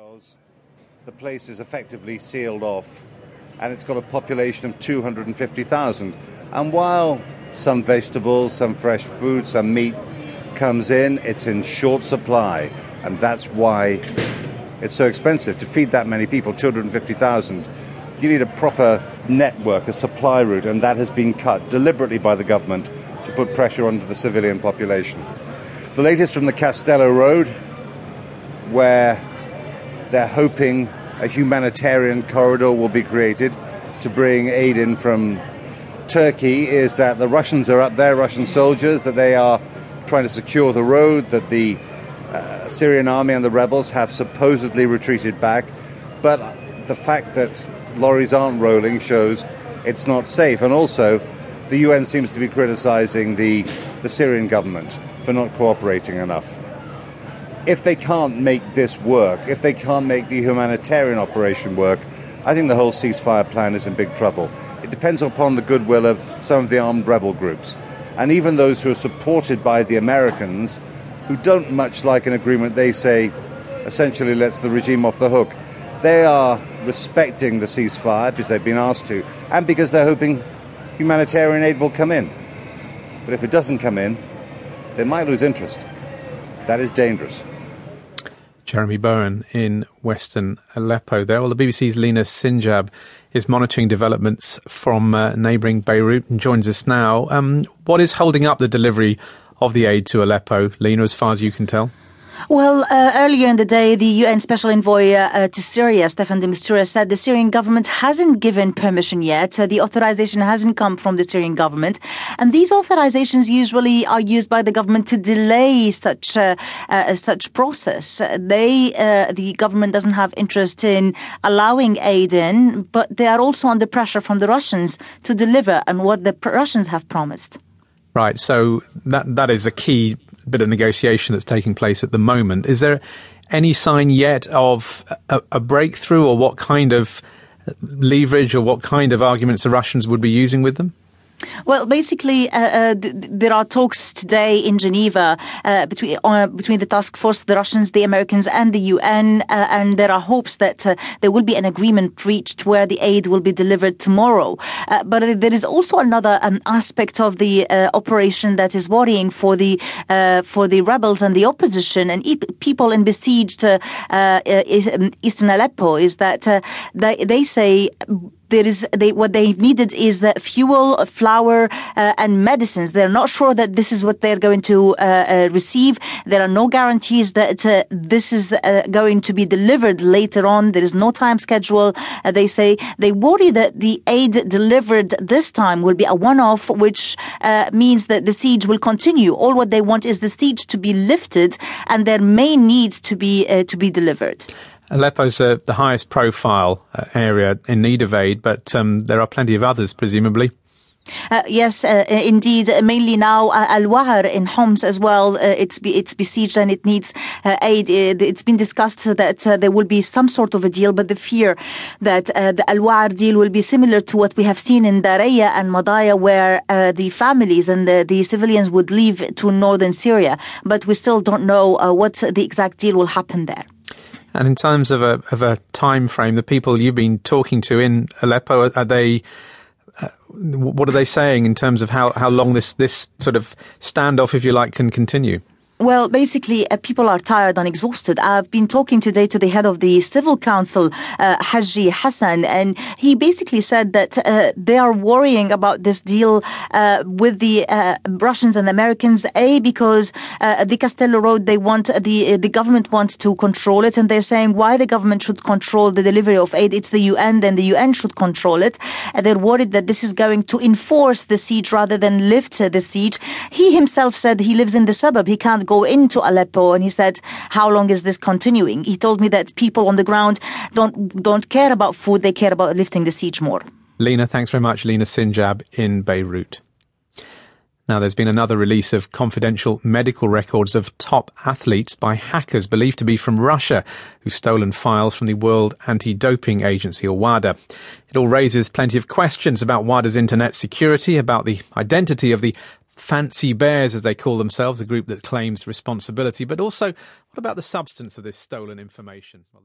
Because the place is effectively sealed off and it's got a population of 250,000. And while some vegetables, some fresh food, some meat comes in, it's in short supply. And that's why it's so expensive to feed that many people, 250,000. You need a proper network, a supply route, and that has been cut deliberately by the government to put pressure onto the civilian population. The latest from the Castello Road, where they're hoping a humanitarian corridor will be created to bring aid in from Turkey, is that the Russians are up there, Russian soldiers, that they are trying to secure the road, that the uh, Syrian army and the rebels have supposedly retreated back. But the fact that lorries aren't rolling shows it's not safe. And also, the UN seems to be criticizing the, the Syrian government for not cooperating enough. If they can't make this work, if they can't make the humanitarian operation work, I think the whole ceasefire plan is in big trouble. It depends upon the goodwill of some of the armed rebel groups. And even those who are supported by the Americans, who don't much like an agreement they say essentially lets the regime off the hook, they are respecting the ceasefire because they've been asked to, and because they're hoping humanitarian aid will come in. But if it doesn't come in, they might lose interest. That is dangerous. Jeremy Bowen in Western Aleppo there. Well, the BBC's Lina Sinjab is monitoring developments from uh, neighbouring Beirut and joins us now. Um, what is holding up the delivery of the aid to Aleppo, Lina, as far as you can tell? Well, uh, earlier in the day, the UN Special Envoy uh, to Syria, Staffan de Mistura, said the Syrian government hasn't given permission yet. Uh, the authorization hasn't come from the Syrian government. And these authorizations usually are used by the government to delay such uh, uh, such process. They, uh, the government doesn't have interest in allowing aid in, but they are also under pressure from the Russians to deliver on what the Russians have promised. Right. So that that is a key bit of negotiation that's taking place at the moment. Is there any sign yet of a, a breakthrough, or what kind of leverage or what kind of arguments the Russians would be using with them? Well, basically, uh, uh, th- there are talks today in Geneva uh, between uh, between the task force, the Russians, the Americans, and the UN, uh, and there are hopes that uh, there will be an agreement reached where the aid will be delivered tomorrow. but there is also another um, aspect of the operation that is worrying for the for the rebels and the opposition and e- people in besieged Eastern Aleppo is that they, they say there is they, what they needed is fuel, flour, uh, and medicines. They're not sure that this is what they're going to uh, uh, receive. There are no guarantees that uh, this is uh, going to be delivered later on. There is no time schedule. Uh, they say they worry that the aid delivered this time will be a one-off, which means that the siege will continue. All what they want is the siege to be lifted and their main needs to be to be delivered. Aleppo's uh, the highest profile uh, area in need of aid, but um, there are plenty of others, presumably. Uh, yes, uh, indeed. Mainly now, uh, Al Wahr in Homs as well. Uh, it's be, it's besieged and it needs uh, aid. It's been discussed that uh, there will be some sort of a deal, but the fear that the Al Wahr deal will be similar to what we have seen in Daraya and Madaya, where the families and the, the, civilians would leave to northern Syria. But we still don't know what the exact deal will happen there. And in terms of a of a time frame, the people you've been talking to in Aleppo are, they? Uh, what are they saying in terms of how, how long this, this sort of standoff, if you like, can continue? Well, basically, uh, people are tired and exhausted. I've been talking today to the head of the Civil Council, uh, Haji Hassan, and he basically said that uh, they are worrying about this deal uh, with the uh, Russians and Americans. A because uh, the Castello Road, they want the the government wants to control it, and they're saying why the government should control the delivery of aid. It's the UN, then the UN should control it. And they're worried that this is going to enforce the siege rather than lift the siege. He himself said he lives in the suburb. He can't go into Aleppo and he said, how long is this continuing? He told me that people on the ground don't, don't care about food, they care about lifting the siege more. Lina, thanks very much. Lina Sinjab in Beirut. Now, there's been another release of confidential medical records of top athletes by hackers believed to be from Russia who've stolen files from the World Anti-Doping Agency, or WADA. It all raises plenty of questions about WADA's internet security, about the identity of the fancy bears, as they call themselves, a group that claims responsibility. But also, what about the substance of this stolen information?